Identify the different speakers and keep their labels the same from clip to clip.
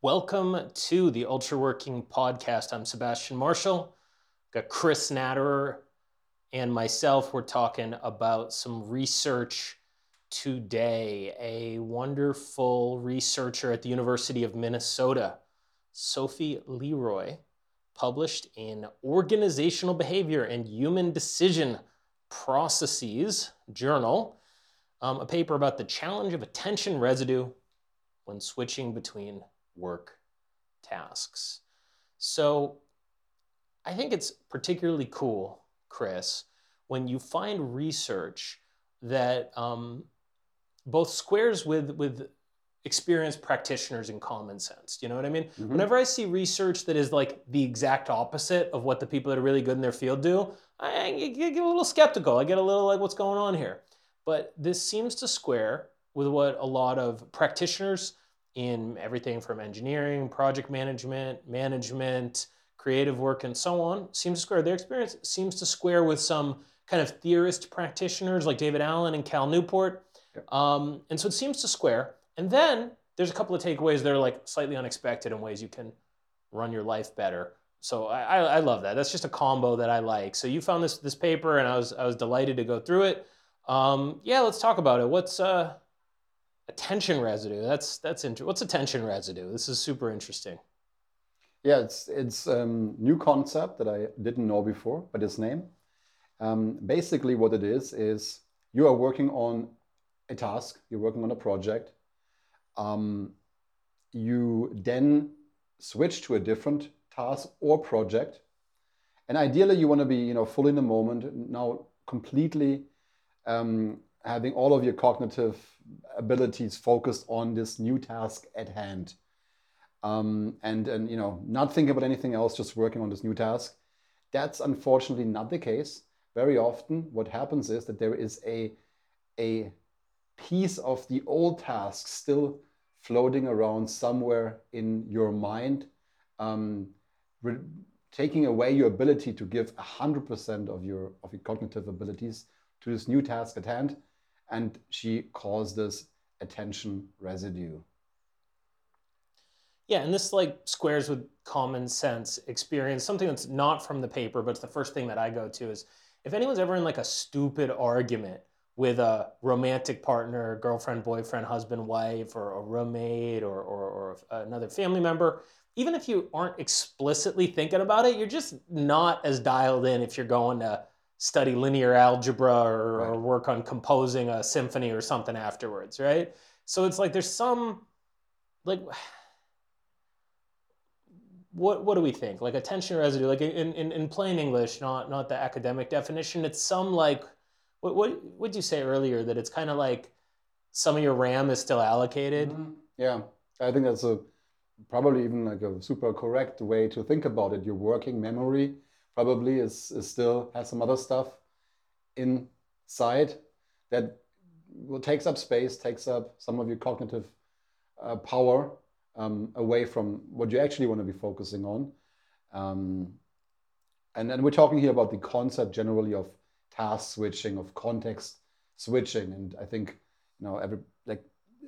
Speaker 1: Welcome to the Ultra Working Podcast. I'm Sebastian Marshall. Got Chris Natterer and myself. We're talking about some research today. A wonderful researcher at the University of Minnesota, Sophie Leroy, published in Organizational Behavior and Human Decision Processes Journal um, a paper about the challenge of attention residue when switching between work tasks. So I think it's particularly cool, Chris, when you find research that um, both squares with, with experienced practitioners in common sense. You know what I mean? Mm-hmm. Whenever I see research that is like the exact opposite of what the people that are really good in their field do, I, I get a little skeptical. I get a little like, what's going on here? But this seems to square with what a lot of practitioners in everything from engineering, project management, management, creative work, and so on seems to square. Their experience seems to square with some kind of theorist practitioners like David Allen and Cal Newport. Um, and so it seems to square. And then there's a couple of takeaways that are like slightly unexpected in ways you can run your life better. So I, I, I love that. That's just a combo that I like. So you found this this paper, and I was I was delighted to go through it. Um, yeah, let's talk about it. What's uh, attention residue? That's that's interesting. What's attention residue? This is super interesting.
Speaker 2: Yeah, it's it's a um, new concept that I didn't know before, but its name. Um, basically, what it is is you are working on a task, you're working on a project. Um, you then switch to a different task or project, and ideally, you want to be you know fully in the moment, now completely um, having all of your cognitive abilities focused on this new task at hand. Um, and, and you know not thinking about anything else just working on this new task. That's unfortunately not the case. Very often what happens is that there is a a piece of the old task still floating around somewhere in your mind um, taking away your ability to give 100% of your of your cognitive abilities to this new task at hand, and she calls this attention residue.
Speaker 1: Yeah, and this like squares with common sense experience, something that's not from the paper, but it's the first thing that I go to is if anyone's ever in like a stupid argument with a romantic partner, girlfriend, boyfriend, husband, wife, or a roommate, or, or, or another family member, even if you aren't explicitly thinking about it, you're just not as dialed in if you're going to study linear algebra or, right. or, work on composing a symphony or something afterwards, right? So it's like there's some like what what do we think? Like attention residue, like in, in, in plain English, not not the academic definition, it's some like what what would you say earlier that it's kind of like some of your RAM is still allocated? Mm-hmm.
Speaker 2: Yeah. I think that's a probably even like a super correct way to think about it. Your working memory probably is, is still has some other stuff inside that will takes up space, takes up some of your cognitive uh, power um, away from what you actually want to be focusing on. Um, and we're talking here about the concept generally of task switching, of context switching, and I think you know every like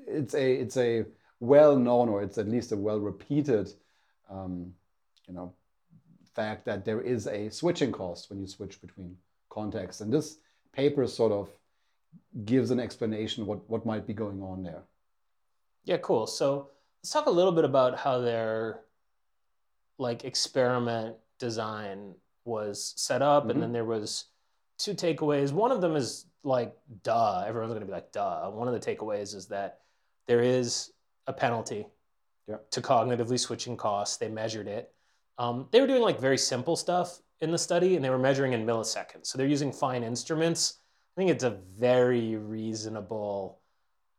Speaker 2: it's a it's a well known or it's at least a well repeated um, you know fact that there is a switching cost when you switch between contexts. And this paper sort of gives an explanation what, what might be going on there.
Speaker 1: Yeah, cool. So let's talk a little bit about how their like experiment design was set up, mm-hmm. and then there was two takeaways. One of them is like, duh, everyone's gonna be like, duh. One of the takeaways is that there is a penalty yeah. to cognitively switching costs. They measured it. Um, they were doing like very simple stuff in the study and they were measuring in milliseconds. So they're using fine instruments. I think it's a very reasonable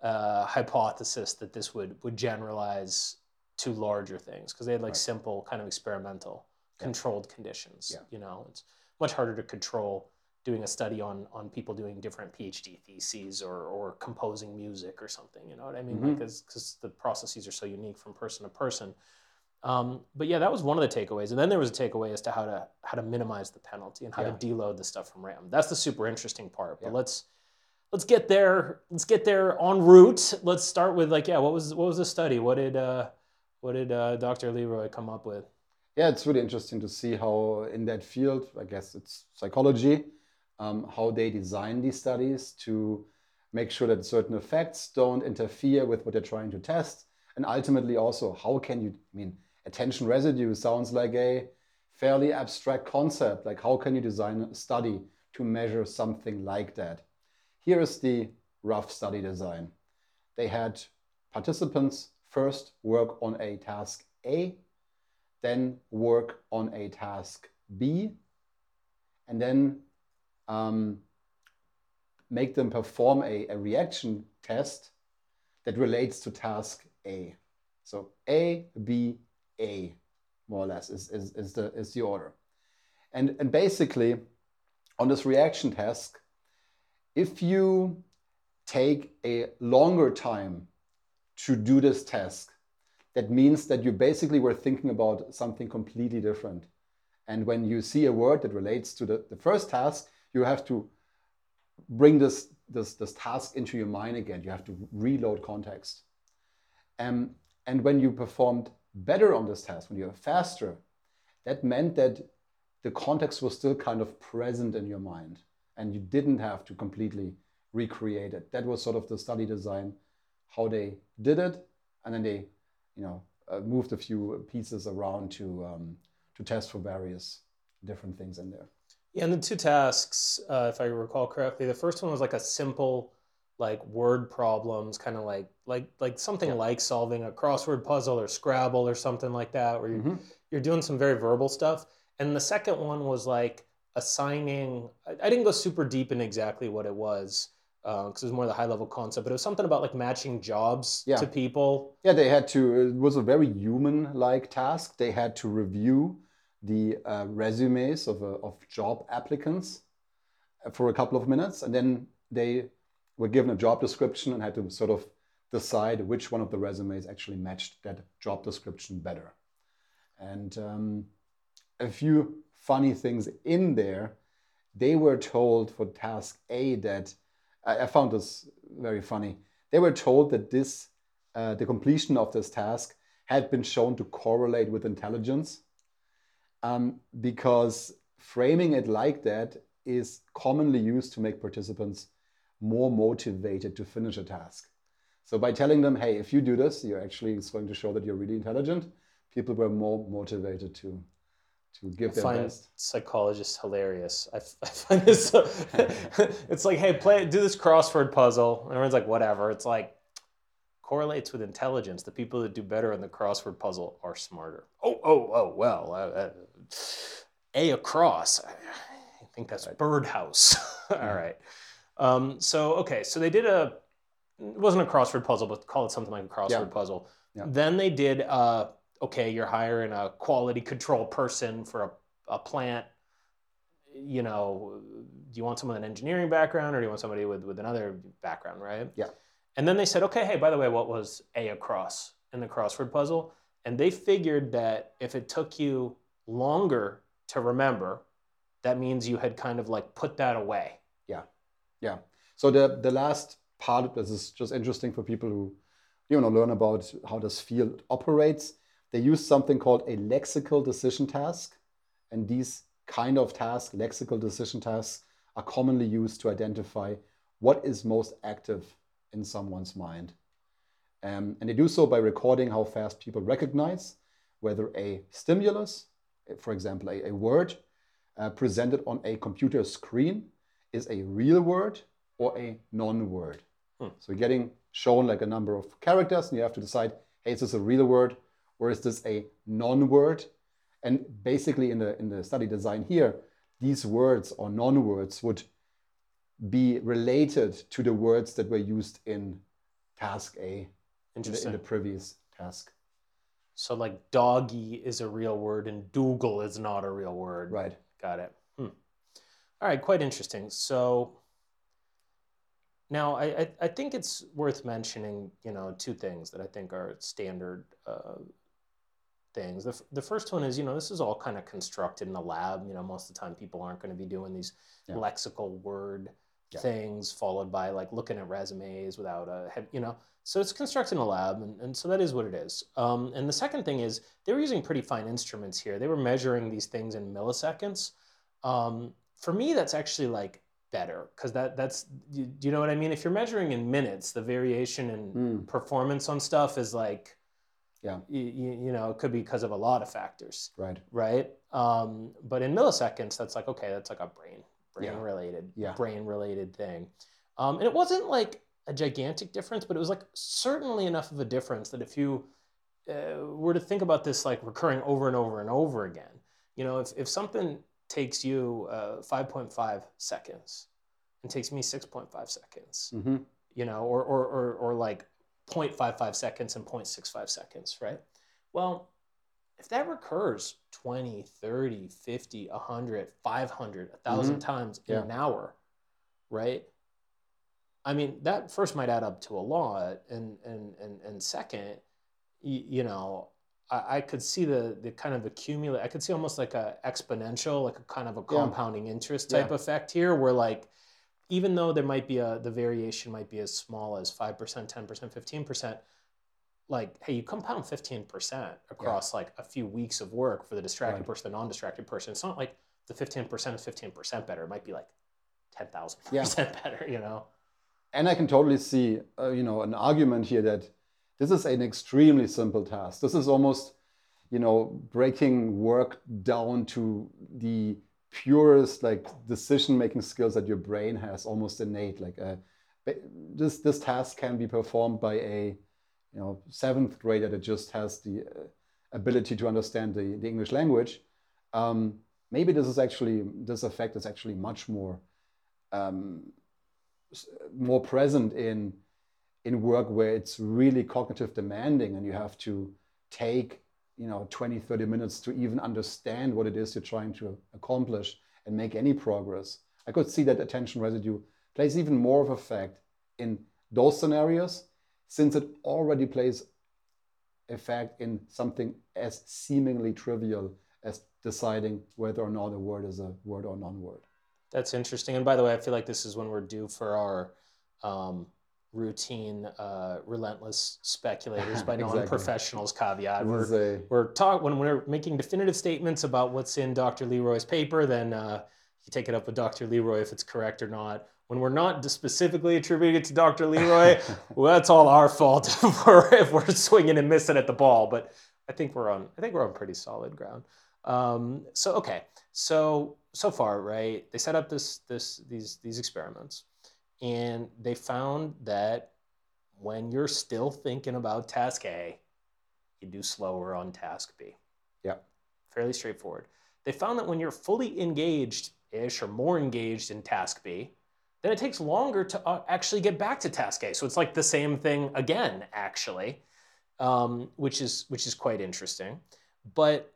Speaker 1: uh, hypothesis that this would, would generalize to larger things because they had like right. simple kind of experimental yeah. controlled conditions. Yeah. You know, it's much harder to control doing a study on on people doing different PhD theses or or composing music or something. You know what I mean? Mm-hmm. Because because the processes are so unique from person to person. Um, but yeah, that was one of the takeaways. And then there was a takeaway as to how to how to minimize the penalty and how yeah. to deload the stuff from RAM. That's the super interesting part. But yeah. let's let's get there. Let's get there en route. Let's start with like yeah, what was what was the study? What did uh, What did uh, Dr. Leroy come up with?
Speaker 2: Yeah, it's really interesting to see how in that field, I guess it's psychology, um, how they design these studies to make sure that certain effects don't interfere with what they're trying to test. And ultimately also, how can you, I mean, attention residue sounds like a fairly abstract concept. Like how can you design a study to measure something like that? Here is the rough study design. They had participants first work on a task A, then work on a task B, and then um, make them perform a, a reaction test that relates to task A. So A, B, A, more or less, is, is, is, the, is the order. And, and basically, on this reaction task, if you take a longer time to do this task, that means that you basically were thinking about something completely different. And when you see a word that relates to the, the first task, you have to bring this, this, this task into your mind again. You have to reload context. Um, and when you performed better on this task, when you were faster, that meant that the context was still kind of present in your mind and you didn't have to completely recreate it. That was sort of the study design, how they did it. And then they, you know, uh, moved a few pieces around to, um, to test for various different things in there.
Speaker 1: Yeah, and the two tasks, uh, if I recall correctly, the first one was like a simple, like word problems, kind of like like like something yeah. like solving a crossword puzzle or Scrabble or something like that, where you're mm-hmm. you're doing some very verbal stuff. And the second one was like assigning. I, I didn't go super deep in exactly what it was because uh, it was more the high level concept, but it was something about like matching jobs yeah. to people.
Speaker 2: Yeah, they had to. It was a very human like task. They had to review the uh, resumes of, uh, of job applicants for a couple of minutes, and then they were given a job description and had to sort of decide which one of the resumes actually matched that job description better. And um, a few funny things in there. They were told for task A that I, found this very funny. They were told that this uh, the completion of this task had been shown to correlate with intelligence um, because framing it like that is commonly used to make participants more motivated to finish a task. So by telling them, hey, if you do this, you're actually it's going to show that you're really intelligent, people were more motivated to to give I their
Speaker 1: find
Speaker 2: best.
Speaker 1: Psychologists hilarious. I, I find this. So, it's like, hey, play, do this crossword puzzle. And everyone's like, whatever. It's like correlates with intelligence. The people that do better in the crossword puzzle are smarter. Oh, oh, oh. Well, uh, uh, a across. I think that's right. birdhouse. All mm-hmm. right. Um, so okay, so they did a. It wasn't a crossword puzzle, but call it something like a crossword yeah. puzzle. Yeah. Then they did. Uh, okay, you're hiring a quality control person for a, a plant. You know, do you want someone with an engineering background or do you want somebody with, with another background, right?
Speaker 2: Yeah.
Speaker 1: And then they said, okay, hey, by the way, what was A across in the crossword puzzle? And they figured that if it took you longer to remember, that means you had kind of like put that away.
Speaker 2: Yeah. So the the last part, this is just interesting for people who you know learn about how this field operates. They use something called a lexical decision task. And these kind of tasks, lexical decision tasks, are commonly used to identify what is most active in someone's mind. Um, and they do so by recording how fast people recognize whether a stimulus, for example, a, a word uh, presented on a computer screen, is a real word or a non word. Hmm. So you're getting shown like a number of characters, and you have to decide hey, is this a real word or is this a non-word? And basically in the, in the study design here, these words or non-words would be related to the words that were used in task A in the, in the previous task.
Speaker 1: So like doggy is a real word and Dougal is not a real word.
Speaker 2: Right.
Speaker 1: Got it. All right, quite interesting. So now I, I, I, think it's worth mentioning, you know, two things that I think are standard uh, things. The, the first one is, you know, this is all kind of constructed in a lab. You know, most of the time people aren't going to be doing these yeah. lexical word
Speaker 2: Yeah.
Speaker 1: things, followed by like looking at resumes without a, head- you know. So it's constructed in a lab, and, and so that is what it is. Um, and the second thing is they were using pretty fine instruments here. They were measuring these things in milliseconds. Um, for me, that's actually like better because that that's you, do you know what I mean? If you're measuring in minutes, the variation in
Speaker 2: Mm,
Speaker 1: performance on stuff is like,
Speaker 2: Yeah.
Speaker 1: you, you know, it could be because of a lot of factors
Speaker 2: right.
Speaker 1: right? Um, but in milliseconds, that's like okay, that's like a brain brain
Speaker 2: Yeah.
Speaker 1: related
Speaker 2: Yeah.
Speaker 1: brain related thing. Um, and it wasn't like a gigantic difference, but it was like certainly enough of a difference that if you uh, were to think about this like recurring over and over and over again, you know, if if something takes you uh, 5.5 seconds and takes me 6.5 seconds,
Speaker 2: hmm
Speaker 1: you know, or, or, or, or like 0.55 seconds and 0.65 seconds, right? Well, if that recurs 20, 30, 50, 100, 500, 1,000 times in
Speaker 2: Yeah.
Speaker 1: an hour, right? I mean, that first might add up to a lot. And, and, and, and second, you, you know, I, I could see the, the kind of accumulate, I could see almost like a exponential, like a kind of a
Speaker 2: Yeah.
Speaker 1: compounding interest type
Speaker 2: Yeah.
Speaker 1: effect here where like, even though there might be a the variation might be as small as 5% 10% 15% like hey you compound 15% across like a few weeks of work for the distracted
Speaker 2: Right.
Speaker 1: person the non-distracted person it's not like the 15% is 15% better it might be like 10,000%
Speaker 2: Yeah.
Speaker 1: better you know
Speaker 2: And I can totally see, uh, you know, an argument here that this is an extremely simple task. This is almost, you know, breaking work down to the purest like decision-making skills that your brain has, almost innate. Like ba- this this task can be performed by a, you know, seventh grader that just has the uh, ability to understand the, the English language. Um, maybe this is actually this effect is actually much more. Um, more present in in work where it's really cognitive demanding and you have to take you know 20 30 minutes to even understand what it is you're trying to accomplish and make any progress. I could see that attention residue plays even more of a effect in those scenarios since it already plays effect in something as seemingly trivial as deciding whether or not a word is a word or non-word.
Speaker 1: That's interesting and by the way i feel like this is when we're due for our um, routine uh, relentless speculators by
Speaker 2: Exactly.
Speaker 1: non-professionals caveat we're,
Speaker 2: a-
Speaker 1: we're talk when we're making definitive statements about what's in Dr. Leroy's paper, then uh, you take it up with Dr. Leroy if it's correct or not. When we're not specifically attributing it to Dr. Leroy, well, that's all our fault if we're, if we're swinging and missing at the ball. But I think we're on I think we're on pretty solid ground. Um, so okay, so so far, right? They set up this this these these experiments, and they found that when you're still thinking about task A, you do slower on task B.
Speaker 2: Yeah.
Speaker 1: Fairly straightforward. They found that when you're fully engaged ish or more engaged in task B, then it takes longer to uh, actually get back to task A. So it's like the same thing again, actually, um, which is which is quite interesting. But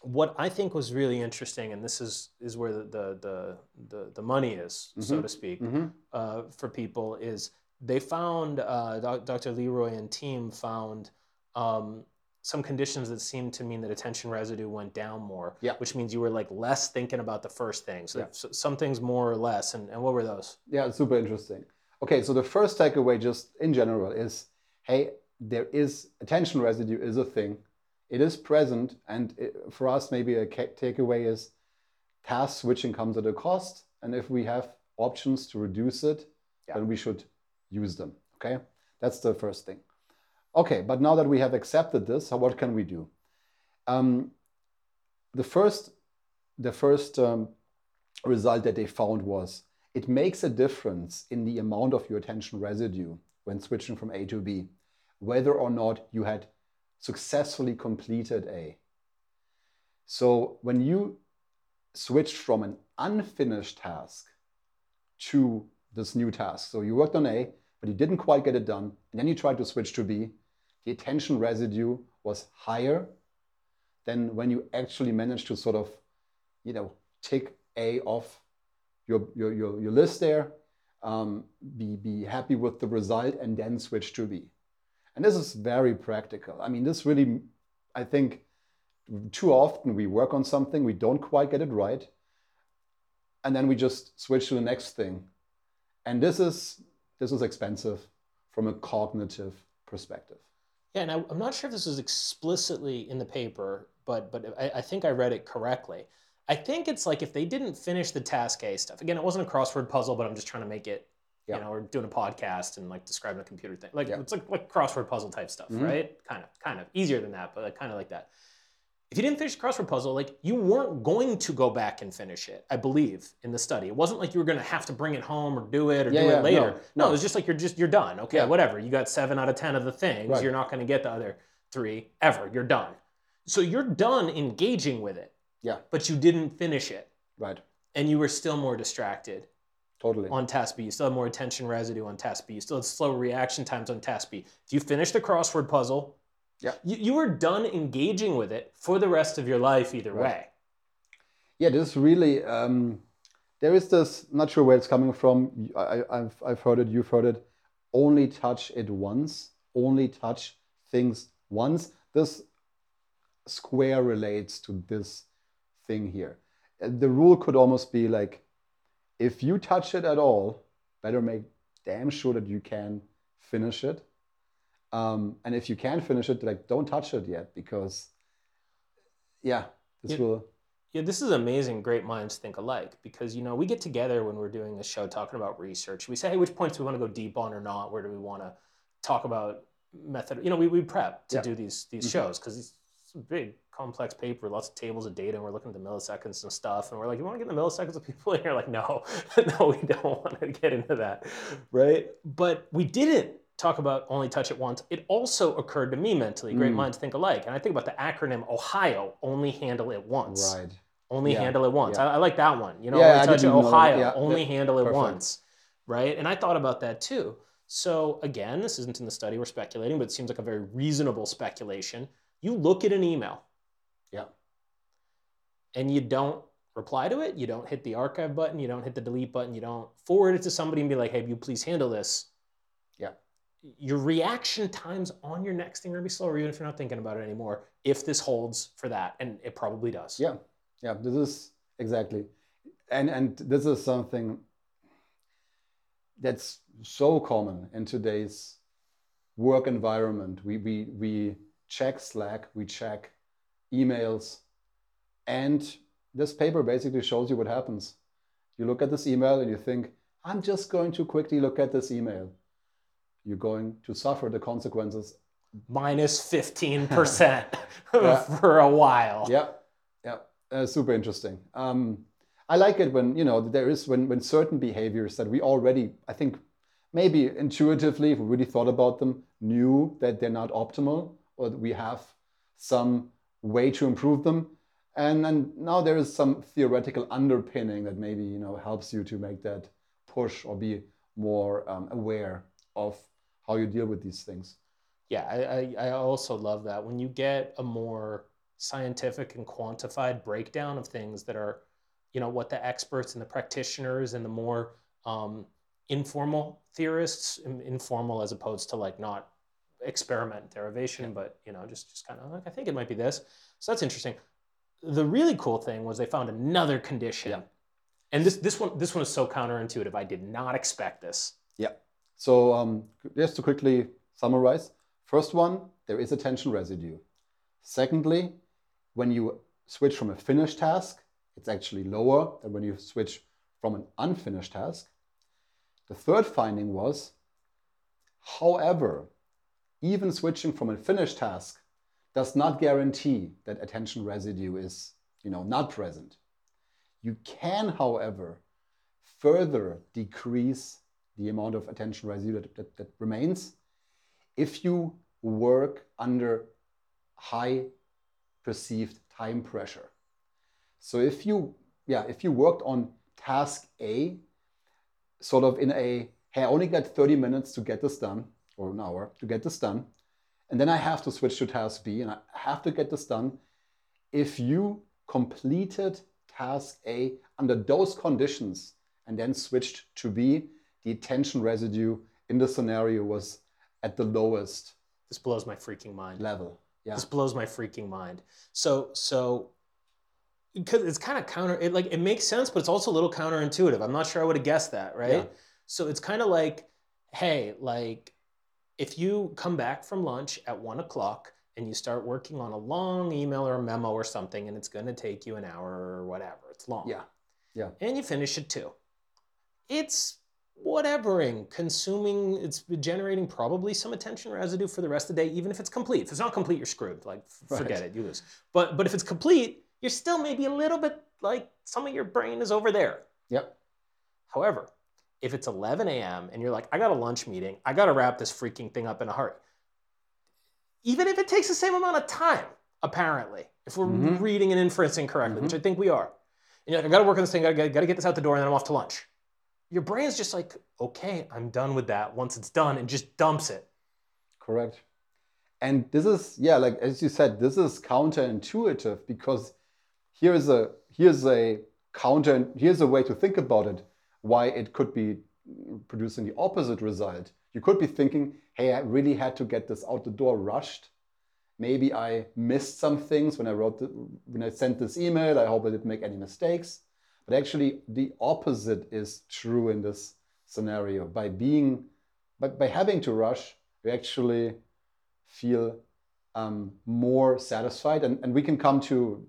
Speaker 1: what I think was really interesting, and this is is where the the the the, the money is, so
Speaker 2: Mhm.
Speaker 1: to speak,
Speaker 2: Mhm.
Speaker 1: uh, for people is they found uh, Doc- Dr. Leroy and team found um, some conditions that seemed to mean that attention residue went down more,
Speaker 2: Yeah.
Speaker 1: which means you were like less thinking about the first thing. So,
Speaker 2: Yeah.
Speaker 1: so some things more or less. And, and what were those?
Speaker 2: Yeah, super interesting. Okay, so the first takeaway, just in general, is hey, there is attention residue is a thing. It is present, and it, for us, maybe a takeaway is task switching comes at a cost, and if we have options to reduce it,
Speaker 1: Yeah.
Speaker 2: then we should use them. Okay, that's the first thing. Okay, but now that we have accepted this, what can we do? Um, the first, the first um, result that they found was it makes a difference in the amount of your attention residue when switching from A to B, whether or not you had successfully completed A. So when you switched from an unfinished task to this new task, so you worked on A, but you didn't quite get it done, and then you tried to switch to B, the attention residue was higher than when you actually managed to sort of, you know, tick A off your, your, your, your list there, um, be, be happy with the result, and then switch to B. And this is very practical. I mean, this really, I think, too often we work on something, we don't quite get it right, and then we just switch to the next thing And this is this is expensive from a cognitive perspective.
Speaker 1: Yeah, and I, am not sure if this was explicitly in the paper, but but I, I, think I read it correctly. I think it's like if they didn't finish the task A stuff. Again, it wasn't a crossword puzzle, but I'm just trying to make it. You know, we're doing a podcast and like describing a computer thing. Like yeah. it's like like crossword puzzle type stuff, mm-hmm. right? Kind of, kind of easier than that, but like, kind of like that if you didn't finish the crossword puzzle, like you weren't going to go back and finish it, I believe, in the study. It wasn't like you were going to have to bring it home or do it or yeah, do yeah, it later. No, no. no, it was just like you're just you're done. Okay, yeah. whatever. You got seven out of ten of the things. Right. You're not going to get the other three ever. You're done. So you're done engaging with it.
Speaker 2: Yeah.
Speaker 1: But you didn't finish it.
Speaker 2: Right.
Speaker 1: And you were still more distracted.
Speaker 2: Totally.
Speaker 1: On task B, you still have more attention residue on task B. You still have slower reaction times on task B. If you finish the crossword puzzle,
Speaker 2: yeah.
Speaker 1: You, you are done engaging with it for the rest of your life either right. way.
Speaker 2: Yeah, this really, um, there is this, not sure where it's coming from. I, have I've heard it, you've heard it. Only touch it once, only touch things once. This square relates to this thing here. The rule could almost be like, if you touch it at all, better make damn sure that you can finish it um, and if you can finish it, like don't touch it yet because, yeah, this yeah, will.
Speaker 1: Yeah, this is amazing. Great minds think alike because you know we get together when we're doing a show talking about research. We say, hey, which points do we want to go deep on or not? Where do we want to talk about method? You know, we, we prep to yeah. do these these mm-hmm. shows because it's a big complex paper, lots of tables of data, and we're looking at the milliseconds and stuff. And we're like, you want to get the milliseconds of people in here? Like, no, no, we don't want to get into that, right? But we didn't talk about only touch it once, it also occurred to me mentally. Great mm. minds think alike. And I think about the acronym Ohio, only handle it once.
Speaker 2: Right.
Speaker 1: Only yeah. handle it once. Yeah. I, I, like that one. You know, yeah, only touch it, Ohio, only handle it Perfect. once. Right. And I thought about that too. So again, this isn't in the study, we're speculating, but it seems like a very reasonable speculation. You look at an email. And you don't reply to it, you don't hit the archive button, you don't hit the delete button, you don't forward it to somebody and be like, hey, you please handle this Yeah. your reaction times on your next thing are going to be slower, even if you're not thinking about it anymore, if this holds for that. And it probably does.
Speaker 2: Yeah. Yeah. This is exactly. And, and this is something that's so common in today's work environment. We, we, we check Slack, we check emails, and this paper basically shows you what happens. You look at this email and you think, I'm just going to quickly look at this email you're going to suffer the consequences.
Speaker 1: Minus 15% for a while.
Speaker 2: Yeah, yeah, uh, super interesting. Um, I like it when, you know, there is when, when certain behaviors that we already, I think, maybe intuitively, if we really thought about them, knew that they're not optimal or that we have some way to improve them. And, and now there is some theoretical underpinning that maybe, you know, helps you to make that push or be more um, aware of how you deal with these things.
Speaker 1: Yeah, I, I also love that when you get a more scientific and quantified breakdown of things that are, you know, what the experts and the practitioners and the more um, informal theorists, informal as opposed to like not experiment derivation, yeah. but you know, just just kind of like I think it might be this. So that's interesting. The really cool thing was they found another condition. Yeah. And this this one this one is so counterintuitive. I did not expect this.
Speaker 2: Yeah. So um, just to quickly summarize, first one, there is attention residue. Secondly, when you switch from a finished task, it's actually lower than when you switch from an unfinished task. The third finding was, however, even switching from a finished task does not guarantee that attention residue is you know, not present. You can, however, further decrease the amount of attention residue that, that, that remains. If you work under high perceived time pressure. So if you, yeah, if you worked on task A, sort of in a, hey, I only got 30 minutes to get this done, or an hour to get this done, and then I have to switch to task B and I have to get this done. If you completed task A under those conditions and then switched to B, the attention residue in the scenario was at the lowest.
Speaker 1: This blows my freaking mind.
Speaker 2: Level.
Speaker 1: Yeah. This blows my freaking mind. So so because it's kind of counter it like it makes sense, but it's also a little counterintuitive. I'm not sure I would have guessed that, right? Yeah. So it's kind of like, hey, like if you come back from lunch at one o'clock and you start working on a long email or a memo or something, and it's going to take you an hour or whatever, it's long.
Speaker 2: Yeah. Yeah.
Speaker 1: And you finish at two. It's whatevering, consuming, it's generating probably some attention residue for the rest of the day, even if it's complete. If it's not complete, you're screwed. Like,
Speaker 2: Right.
Speaker 1: forget it, you lose. But but if it's complete, you're still maybe a little bit like some of your brain is over there.
Speaker 2: Yep.
Speaker 1: However, if it's 11 a.m. and you're like, I got a lunch meeting, I got to wrap this freaking thing up in a hurry. Even if it takes the same amount of time, apparently, if we're
Speaker 2: Mhm.
Speaker 1: reading and inferencing correctly, which
Speaker 2: Mhm.
Speaker 1: I think we are, and you're like, I got to work on this thing, I got to get this out the door, and then I'm off to lunch. Your brain's just like, okay, I'm done with that once it's done, and just dumps it.
Speaker 2: Correct. And this is, yeah, like as you said, this is counterintuitive because here's a here's a counter here's a way to think about it why it could be producing the opposite result. You could be thinking, hey, I really had to get this out the door rushed. Maybe I missed some things when I wrote the, when I sent this email. I hope I didn't make any mistakes. But actually, the opposite is true in this scenario. By being, by, by having to rush, we actually feel um, more satisfied. And, and we can come to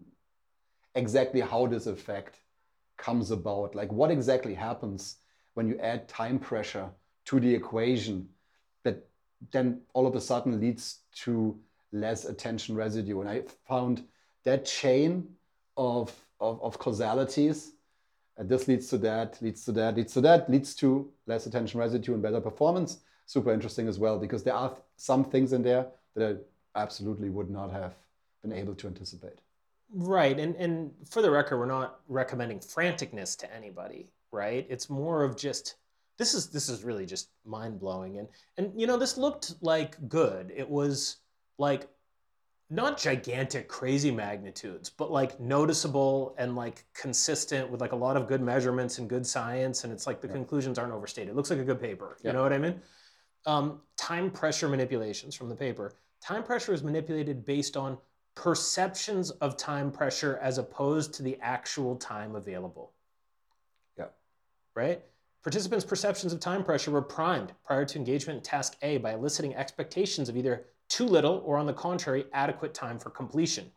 Speaker 2: exactly how this effect comes about. Like, what exactly happens when you add time pressure to the equation that then all of a sudden leads to less attention residue. And I found that chain of, of, of causalities. And this leads to that, leads to that, leads to that, leads to less attention residue and better performance. Super interesting as well because there are some things in there that I absolutely would not have been able to anticipate.
Speaker 1: Right. And and for the record, we're not recommending franticness to anybody, right? It's more of just this is this is really just mind blowing. And and you know, this looked like good. It was like not gigantic crazy magnitudes, but like noticeable and like consistent with like a lot of good measurements and good science. And it's like the
Speaker 2: Yeah.
Speaker 1: conclusions aren't overstated. It looks like a good paper. You know what I mean? Um, time pressure manipulations from the paper. Time pressure is manipulated based on perceptions of time pressure as opposed to the actual time available.
Speaker 2: Yeah.
Speaker 1: Right? Participants' perceptions of time pressure were primed prior to engagement in task A by eliciting expectations of either too little or, on the contrary, adequate time for completion.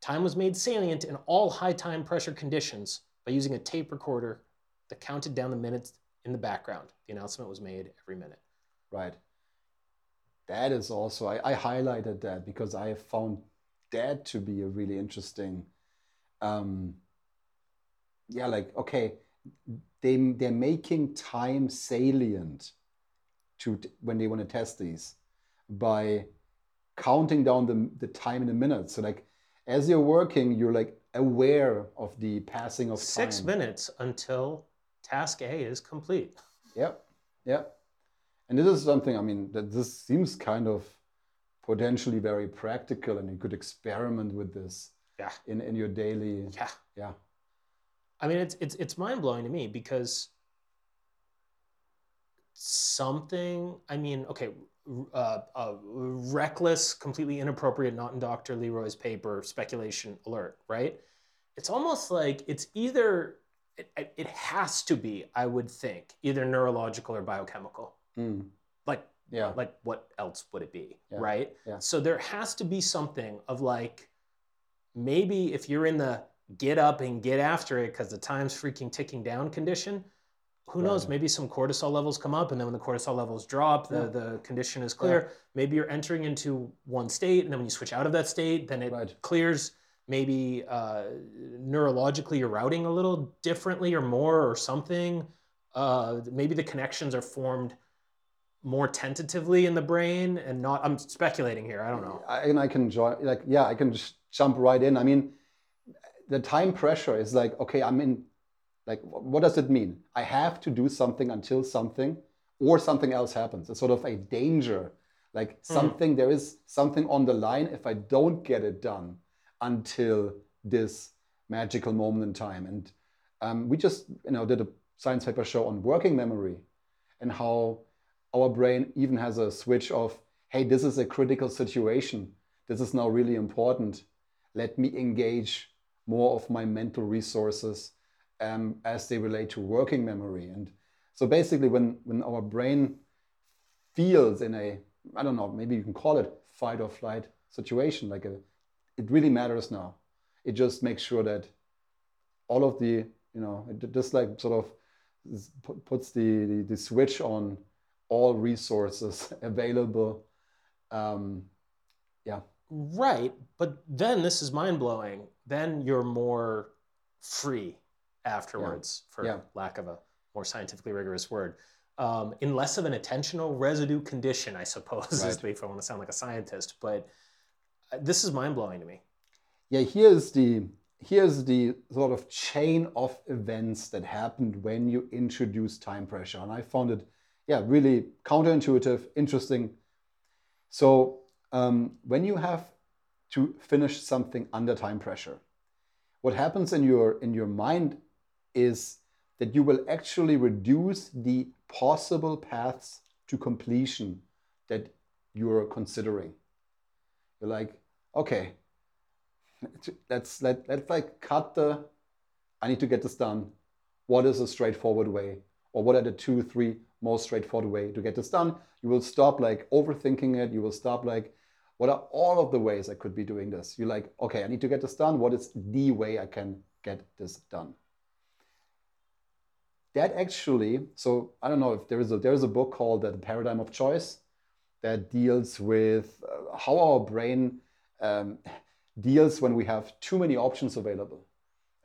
Speaker 1: Time was made salient in all high time pressure conditions by using a tape recorder that counted down the minutes in the background. The announcement was made every minute.
Speaker 2: Right. That is also, I, I highlighted that because I have found that to be a really interesting, um, yeah, like, okay, they, they're making time salient to when they want to test these by counting down the, the time in the minutes. So like, as you're working, you're like aware of the passing of
Speaker 1: Six
Speaker 2: time.
Speaker 1: minutes until task A is complete.
Speaker 2: Yep, yep. And this is something, I mean, that this seems kind of potentially very practical and you could experiment with this
Speaker 1: Yeah.
Speaker 2: in, in your daily,
Speaker 1: Yeah.
Speaker 2: yeah.
Speaker 1: I mean, it's it's it's mind blowing to me because something. I mean, okay, uh, uh, reckless, completely inappropriate, not in Doctor Leroy's paper. Speculation alert, right? It's almost like it's either it, it has to be, I would think, either neurological or biochemical.
Speaker 2: Mm,
Speaker 1: Like
Speaker 2: yeah,
Speaker 1: like what else would it be
Speaker 2: Yeah,
Speaker 1: right
Speaker 2: yeah.
Speaker 1: so there has to be something of like maybe if you're in the get up and get after it because the time's freaking ticking down condition who knows
Speaker 2: Right.
Speaker 1: maybe some cortisol levels come up and then when the cortisol levels drop the,
Speaker 2: Yeah.
Speaker 1: the condition is clear maybe you're entering into one state and then when you switch out of that state then it
Speaker 2: Right.
Speaker 1: clears maybe uh, neurologically you're routing a little differently or more or something uh, maybe the connections are formed more tentatively in the brain and not i'm speculating here i don't know
Speaker 2: I, and I can join, like, yeah, I can just jump right in. I mean, the time pressure is like, okay, I'm in, like, what does it mean? I have to do something until something or something else happens. It's sort of a danger. Like something, there is something on the line if I don't get it done until this magical moment in time. And um, we just, you know, did a science paper show on working memory and how our brain even has a switch of, hey, this is a critical situation. This is now really important. Let me engage more of my mental resources um, as they relate to working memory. And So basically, when when our brain feels in a I don't know, maybe you can call it fight or flight situation, like a, it really matters now. It just makes sure that all of the you know it just like sort of puts the, the, the switch on all resources available. Um, yeah.
Speaker 1: Right, but then this is mind blowing. Then you're more free afterwards, yeah. for yeah. lack of a more scientifically rigorous word. Um, in less of an attentional residue condition, I suppose, right. if I want to sound like a scientist. But uh, this is mind blowing to me.
Speaker 2: Yeah, here's the here's the sort of chain of events that happened when you introduce time pressure, and I found it, yeah, really counterintuitive, interesting. So um, when you have to finish something under time pressure, what happens in your in your mind is that you will actually reduce the possible paths to completion that you're considering. You're like, okay, let's let let's like cut the I need to get this done. What is a straightforward way? Or what are the two, three most straightforward way to get this done? You will stop like overthinking it. You will stop like, what are all of the ways I could be doing this? You're like, okay, I need to get this done. What is the way I can get this done? that actually, so I don't know if there is a there is a book called The Paradigm of Choice that deals with uh, how our brain um, deals when we have too many options available.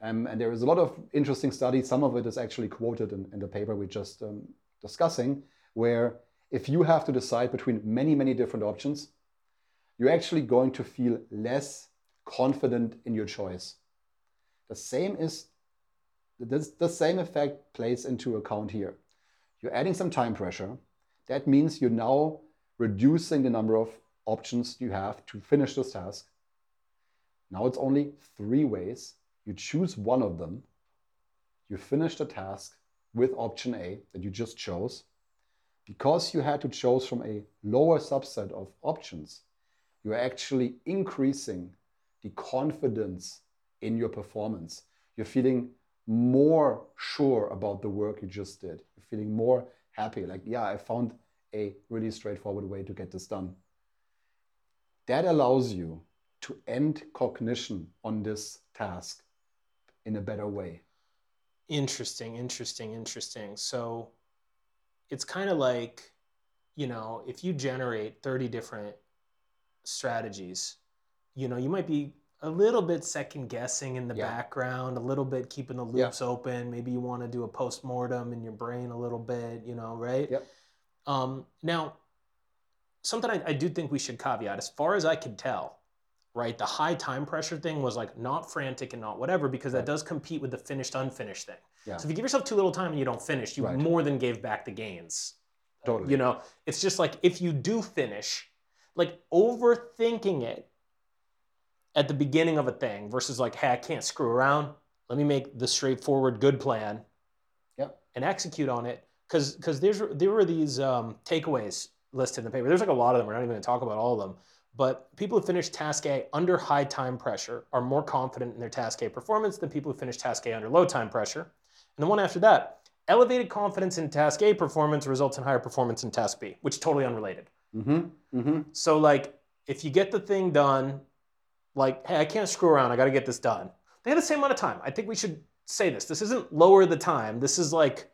Speaker 2: Um, and there is a lot of interesting studies. Some of it is actually quoted in, in the paper we're just um, discussing, where if you have to decide between many, many different options, you're actually going to feel less confident in your choice. The same is this, the same effect plays into account here. You're adding some time pressure. That means you're now reducing the number of options you have to finish this task. Now it's only three ways. You choose one of them. You finish the task with option A that you just chose. Because you had to choose from a lower subset of options, you're actually increasing the confidence in your performance. You're feeling more sure about the work you just did. You're feeling more happy. Like, yeah, I found a really straightforward way to get this done. That allows you to end cognition on this task in a better way.
Speaker 1: Interesting, interesting, interesting. So it's kind of like, you know, if you generate 30 different strategies, you know, you might be a little bit second guessing in the yeah. background, a little bit keeping the loops yeah. open. Maybe you want to do a post mortem in your brain a little bit, you know, right?
Speaker 2: Yep.
Speaker 1: Um, now, something I, I do think we should caveat, as far as I can tell, right? The high time pressure thing was like not frantic and not whatever because right. that does compete with the finished unfinished thing. Yeah. So if you give yourself too little time and you don't finish, you right. more than gave back the gains.
Speaker 2: Totally.
Speaker 1: You know, it's just like if you do finish, like overthinking it at the beginning of a thing versus like, hey, I can't screw around. Let me make the straightforward good plan
Speaker 2: yep.
Speaker 1: and execute on it. Because because there's there were these um, takeaways listed in the paper. There's like a lot of them. We're not even going to talk about all of them. But people who finish task A under high time pressure are more confident in their task A performance than people who finish task A under low time pressure. And the one after that, elevated confidence in task A performance results in higher performance in task B, which is totally unrelated.
Speaker 2: Mm-hmm. Mm-hmm.
Speaker 1: So like if you get the thing done like, hey, I can't screw around. I got to get this done. They have the same amount of time. I think we should say this. This isn't lower the time. This is like,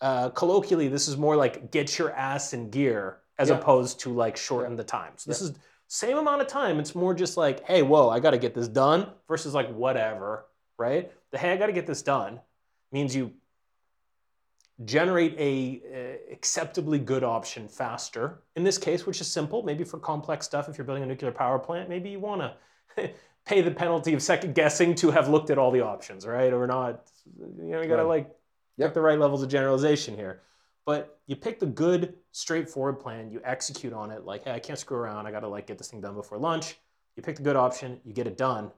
Speaker 1: uh, colloquially, this is more like get your ass in gear as yeah. opposed to like shorten the time. So this yeah. is same amount of time. It's more just like, hey, whoa, I got to get this done versus like whatever, right? The hey, I got to get this done means you generate a uh, acceptably good option faster. In this case, which is simple, maybe for complex stuff, if you're building a nuclear power plant, maybe you want to pay the penalty of second guessing to have looked at all the options, right? Or not, you know, you gotta right. like yep. pick the right levels of generalization here. But you pick the good, straightforward plan, you execute on it, like, hey, I can't screw around, I gotta like get this thing done before lunch. You pick the good option, you get it done.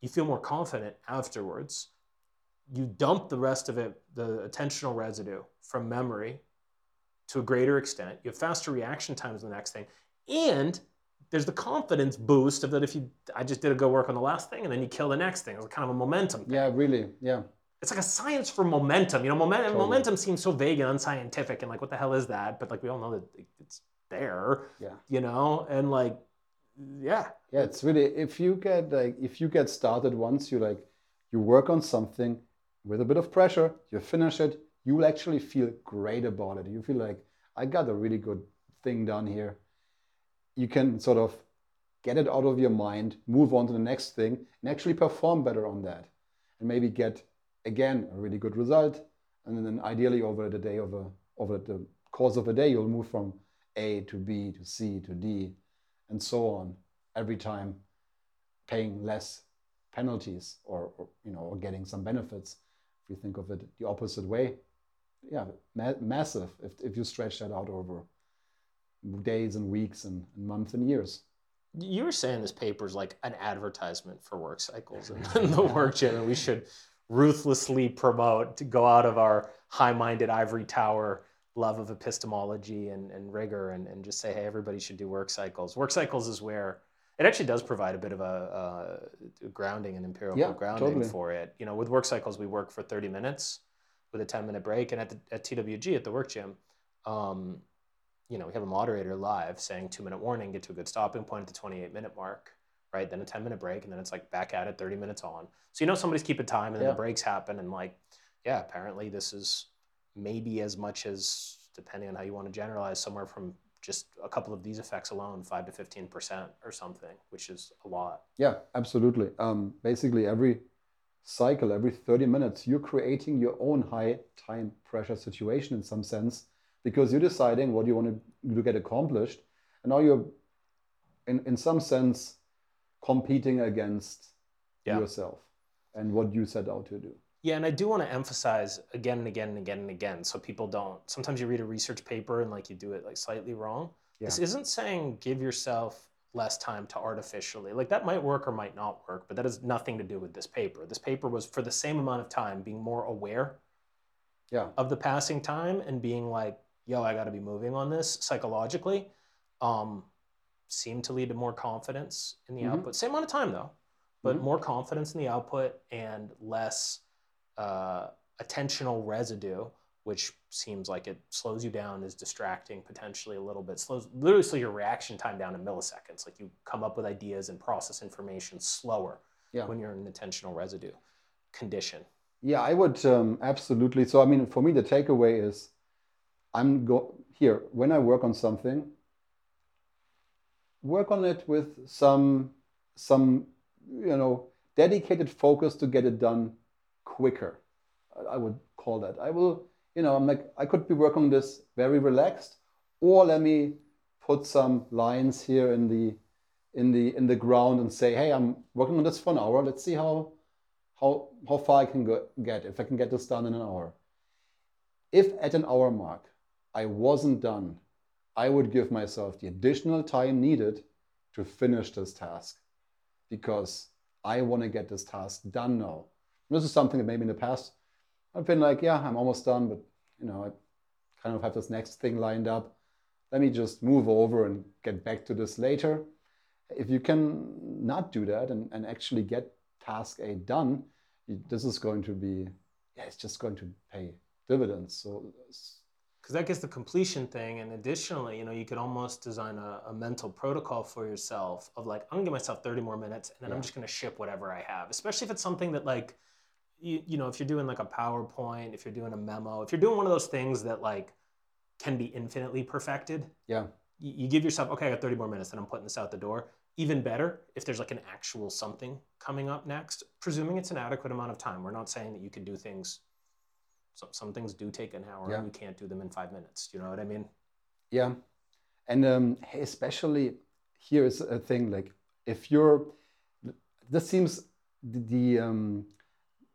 Speaker 1: You feel more confident afterwards. You dump the rest of it, the attentional residue from memory to a greater extent. You have faster reaction times on the next thing. And there's the confidence boost of that if you I just did a good work on the last thing and then you kill the next thing. It's kind of a momentum. Thing.
Speaker 2: Yeah, really. Yeah.
Speaker 1: It's like a science for momentum. You know, momentum
Speaker 2: Totally.
Speaker 1: momentum seems so vague and unscientific, and like, what the hell is that? But like, we all know that it's there.
Speaker 2: Yeah.
Speaker 1: You know, and like, yeah,
Speaker 2: Yeah, it's really if you get like if you get started once, you like you work on something with a bit of pressure, you finish it, you will actually feel great about it. You feel like I got a really good thing done here. You can sort of get it out of your mind, move on to the next thing, and actually perform better on that. And maybe get again a really good result. And then ideally over the day over the course of a day, you'll move from A to B to C to D and so on every time paying less penalties or, or you know or getting some benefits if you think of it the opposite way yeah ma- massive if, if you stretch that out over days and weeks and, and months and years
Speaker 1: you were saying this paper is like an advertisement for work cycles and the work gym, and we should ruthlessly promote to go out of our high-minded ivory tower love of epistemology and, and rigor and, and just say hey everybody should do work cycles. Work cycles is where it actually does provide a bit of a, a grounding and empirical
Speaker 2: Yeah,
Speaker 1: grounding
Speaker 2: totally.
Speaker 1: for it. You know with work cycles we work for 30 minutes with a 10 minute break. And at, the, at twg at the work gym um, you know we have a moderator live saying two minute warning get to a good stopping point at the 28 minute mark right? Then a 10 minute break and then it's like back at it 30 minutes on. So you know somebody's keeping time and then
Speaker 2: Yeah.
Speaker 1: the breaks happen and like yeah apparently this is maybe as much as depending on how you want to generalize somewhere from just a couple of these effects alone 5 to 15% or something which is a lot.
Speaker 2: Yeah absolutely. Um, basically every cycle every 30 minutes you're creating your own high time pressure situation in some sense because you're deciding what you want to, to get accomplished and now you're in, in some sense competing against
Speaker 1: Yeah.
Speaker 2: yourself and what you set out to do
Speaker 1: Yeah, and I do want to emphasize again and again and again and again so people don't. Sometimes you read a research paper and like you do it like slightly wrong. This isn't saying give yourself less time to artificially. Like that might work or might not work, but that has nothing to do with this paper. This paper was for the same amount of time being more aware
Speaker 2: yeah
Speaker 1: of the passing time and being like, yo, I got to be moving on this psychologically. Um, seemed to lead to more confidence in the
Speaker 2: Mhm.
Speaker 1: output. Same amount of time though, but
Speaker 2: Mhm.
Speaker 1: more confidence in the output and less uh, attentional residue, which seems like it slows you down, is distracting potentially a little bit. Slows literally slow your reaction time down in milliseconds. Like you come up with ideas and process information slower
Speaker 2: Yeah.
Speaker 1: when you're in an attentional residue condition.
Speaker 2: Yeah, I would um, absolutely. So, I mean, for me, the takeaway is I'm go here when I work on something, work on it with some some you know dedicated focus to get it done quicker. I- would call that. I will, you know, I'm like I could be working on this very relaxed, or let me put some lines here in the in the in the ground and say, hey, I'm working on this for an hour. Let's see how how how far I can go, get if I can get this done in an hour. If at an hour mark I wasn't done, I would give myself the additional time needed to finish this task because I want to get this task done now. This is something that maybe in the past I've been like, yeah, I'm almost done, but you know, I kind of have this next thing lined up. Let me just move over and get back to this later. If you can not do that and, and actually get task A done, this is going to be, yeah, it's just going to pay dividends. So,
Speaker 1: because that gets the completion thing and additionally you know you could almost design a, a mental protocol for yourself of like i'm gonna give myself 30 more minutes and then i'm just gonna ship whatever i have especially if it's something that like you, you know if you're doing like a powerpoint if you're doing a memo if you're doing one of those things that like can be infinitely perfected
Speaker 2: yeah,
Speaker 1: you, you give yourself okay i got 30 more minutes and i'm putting this out the door. Even better if there's like an actual something coming up next presuming it's an adequate amount of time. We're not saying that you can do things some, some things do take an hour
Speaker 2: Yeah.
Speaker 1: and you can't do them in five minutes you know what i mean
Speaker 2: yeah. And um, especially here is a thing like if you're, this seems the, the um,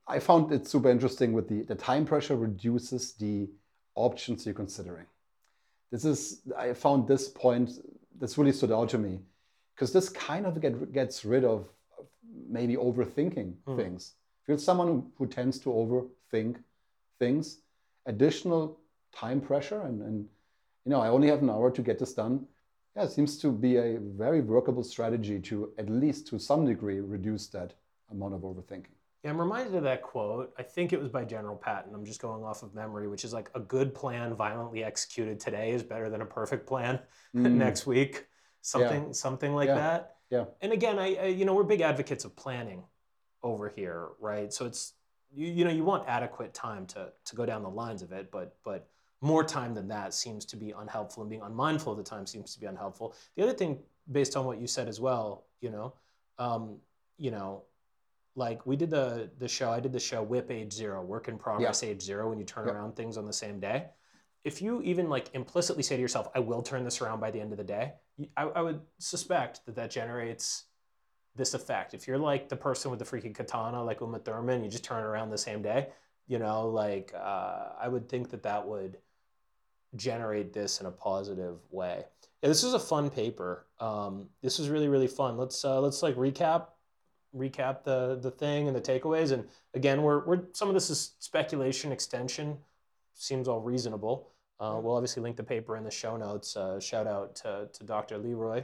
Speaker 2: I found it super interesting with the, the time pressure reduces the options you're considering. This is, I found this point, this really stood out to me because this kind of get, gets rid of maybe overthinking
Speaker 1: Hmm.
Speaker 2: things. If you're someone who tends to overthink things, additional time pressure and, and you know, I only have an hour to get this done. Yeah, it seems to be a very workable strategy to at least to some degree reduce that amount of overthinking.
Speaker 1: Yeah, I'm reminded of that quote. I think it was by General Patton. I'm just going off of memory, which is like a good plan violently executed today is better than a perfect plan
Speaker 2: Mm,
Speaker 1: next week. Something, something like
Speaker 2: Yeah.
Speaker 1: that.
Speaker 2: Yeah.
Speaker 1: And again, I, I, you know, we're big advocates of planning over here, right? So it's, you, you know, you want adequate time to to go down the lines of it, but but more time than that seems to be unhelpful, and being unmindful of the time seems to be unhelpful. The other thing, based on what you said as well, you know, um, you know, like we did the the show. I did the show WIP Age Zero, Work in Progress Age Zero, when you turn
Speaker 2: Yeah.
Speaker 1: around things on the same day. If you even like implicitly say to yourself, "I will turn this around by the end of the day," I, I would suspect that that generates this effect. If you're like the person with the freaking katana, like Uma Thurman, you just turn it around the same day. You know, like uh, I would think that that would generate this in a positive way. Yeah, this is a fun paper. Um, this was really really fun. Let's uh, let's like recap recap the the thing and the takeaways. And again, we're we're some of this is speculation extension. Seems all reasonable. Uh, we'll obviously link the paper in the show notes. Uh, shout out to, to Dr. Leroy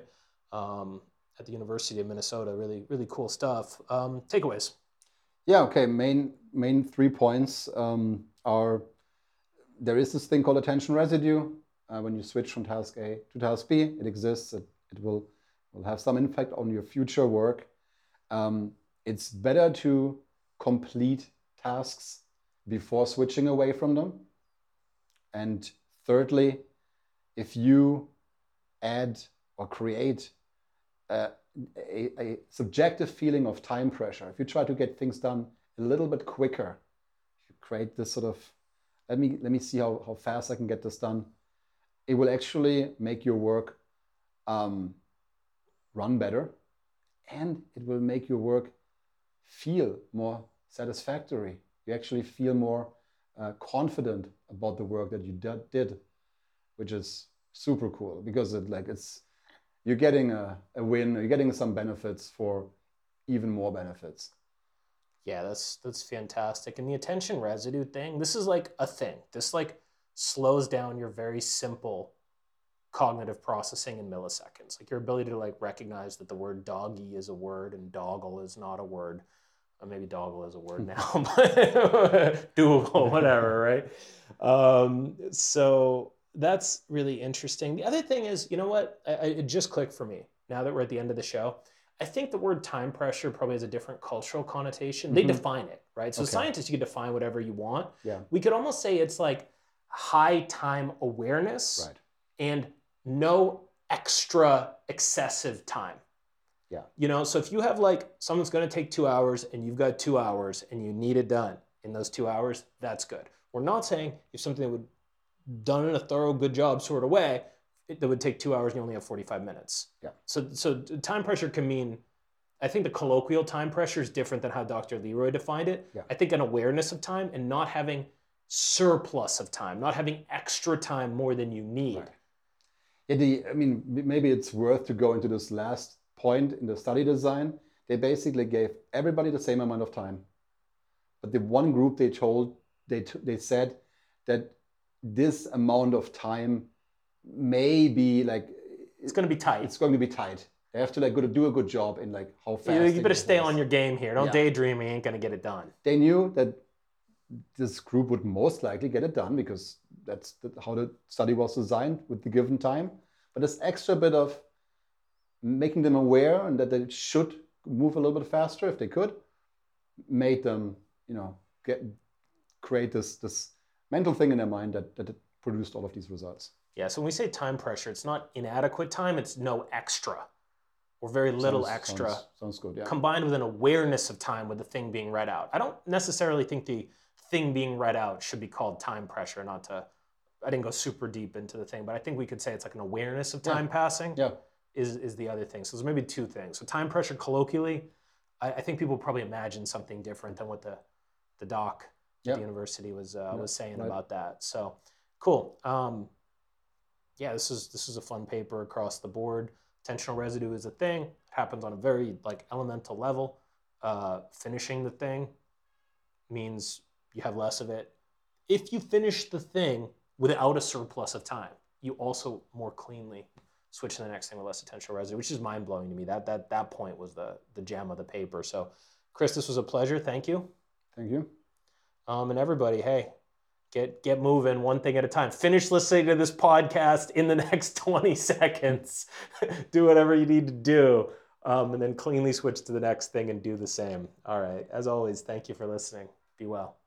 Speaker 1: um, at the University of Minnesota. Really really cool stuff. Um, takeaways.
Speaker 2: Yeah, okay. Main main three points um, are there is this thing called attention residue. Uh, when you switch from task A to task B, it exists. It, it will will have some impact on your future work. Um, it's better to complete tasks before switching away from them. And thirdly, if you add or create a, a, subjective feeling of time pressure, if you try to get things done a little bit quicker, you create this sort of let me let me see how, how fast I can get this done. It will actually make your work um, run better, and it will make your work feel more satisfactory. You actually feel more uh, confident about the work that you did, which is super cool because it like it's you're getting a, a win, you're getting some benefits for even more benefits.
Speaker 1: Yeah, that's that's fantastic. And the attention residue thing, this is like a thing. This like slows down your very simple cognitive processing in milliseconds. Like your ability to like recognize that the word doggy is a word and doggle is not a word. Or maybe doggle is a word now, but doable, whatever, right? Um, so that's really interesting. The other thing is, you know what? I, I, it just clicked for me now that we're at the end of the show. I think the word time pressure probably has a different cultural connotation. They
Speaker 2: Mhm.
Speaker 1: define it, right? So
Speaker 2: Okay.
Speaker 1: scientists, you can define whatever you want.
Speaker 2: Yeah.
Speaker 1: We could almost say it's like high time awareness
Speaker 2: Right.
Speaker 1: and no extra excessive time.
Speaker 2: Yeah.
Speaker 1: You know, so if you have like someone's going to take two hours and you've got two hours and you need it done in those two hours, that's good. We're not saying if something that would done in a thorough, good job sort of way, it, that would take two hours and you only have 45 minutes.
Speaker 2: Yeah.
Speaker 1: So, so time pressure can mean, I think the colloquial time pressure is different than how Dr. Leroy defined it.
Speaker 2: Yeah.
Speaker 1: I think an awareness of time and not having surplus of time, not having extra time more than you need.
Speaker 2: Right. Yeah, the, I mean, maybe it's worth to go into this last point in the study design. They basically gave everybody the same amount of time, but the one group they told they they said that this amount of time may be like
Speaker 1: It's going to be tight.
Speaker 2: it's going to be tight. They have to like go to do a good job in like how fast.
Speaker 1: You, you better stay on your game here. Don't
Speaker 2: Yeah.
Speaker 1: daydream. You ain't going to get it done.
Speaker 2: They knew that this group would most likely get it done because that's the, how the study was designed with the given time. But this extra bit of making them aware and that they should move a little bit faster if they could, made them, you know, get create this this mental thing in their mind that that produced all of these results.
Speaker 1: Yeah. So when we say time pressure, it's not inadequate time. It's no extra or very little
Speaker 2: Sounds-
Speaker 1: extra
Speaker 2: Sounds, sounds good. Yeah.
Speaker 1: combined with an awareness of time with the thing being read out. I don't necessarily think the thing being read out should be called time pressure, not to I didn't go super deep into the thing, but I think we could say it's like an awareness of
Speaker 2: Yeah.
Speaker 1: time passing
Speaker 2: yeah.
Speaker 1: is, is the other thing. So there's maybe two things. So time pressure colloquially, I, I think people probably imagine something different than what the the doc
Speaker 2: Yeah.
Speaker 1: the university was uh,
Speaker 2: Yeah,
Speaker 1: was saying
Speaker 2: right.
Speaker 1: about that. So cool. Um, yeah, this is this is a fun paper across the board. Tensional residue is a thing. It happens on a very like elemental level. Uh, finishing the thing means you have less of it. If you finish the thing without a surplus of time, you also more cleanly switch to the next thing with less attentional residue, which is mind blowing to me. That that that point was the the gem of the paper. So Chris, this was a pleasure. Thank you.
Speaker 2: Thank you.
Speaker 1: Um, and everybody, hey, get get moving one thing at a time. Finish listening to this podcast in the next 20 seconds. do whatever you need to do. Um, and then cleanly switch to the next thing and do the same. All right. As always, thank you for listening. Be well.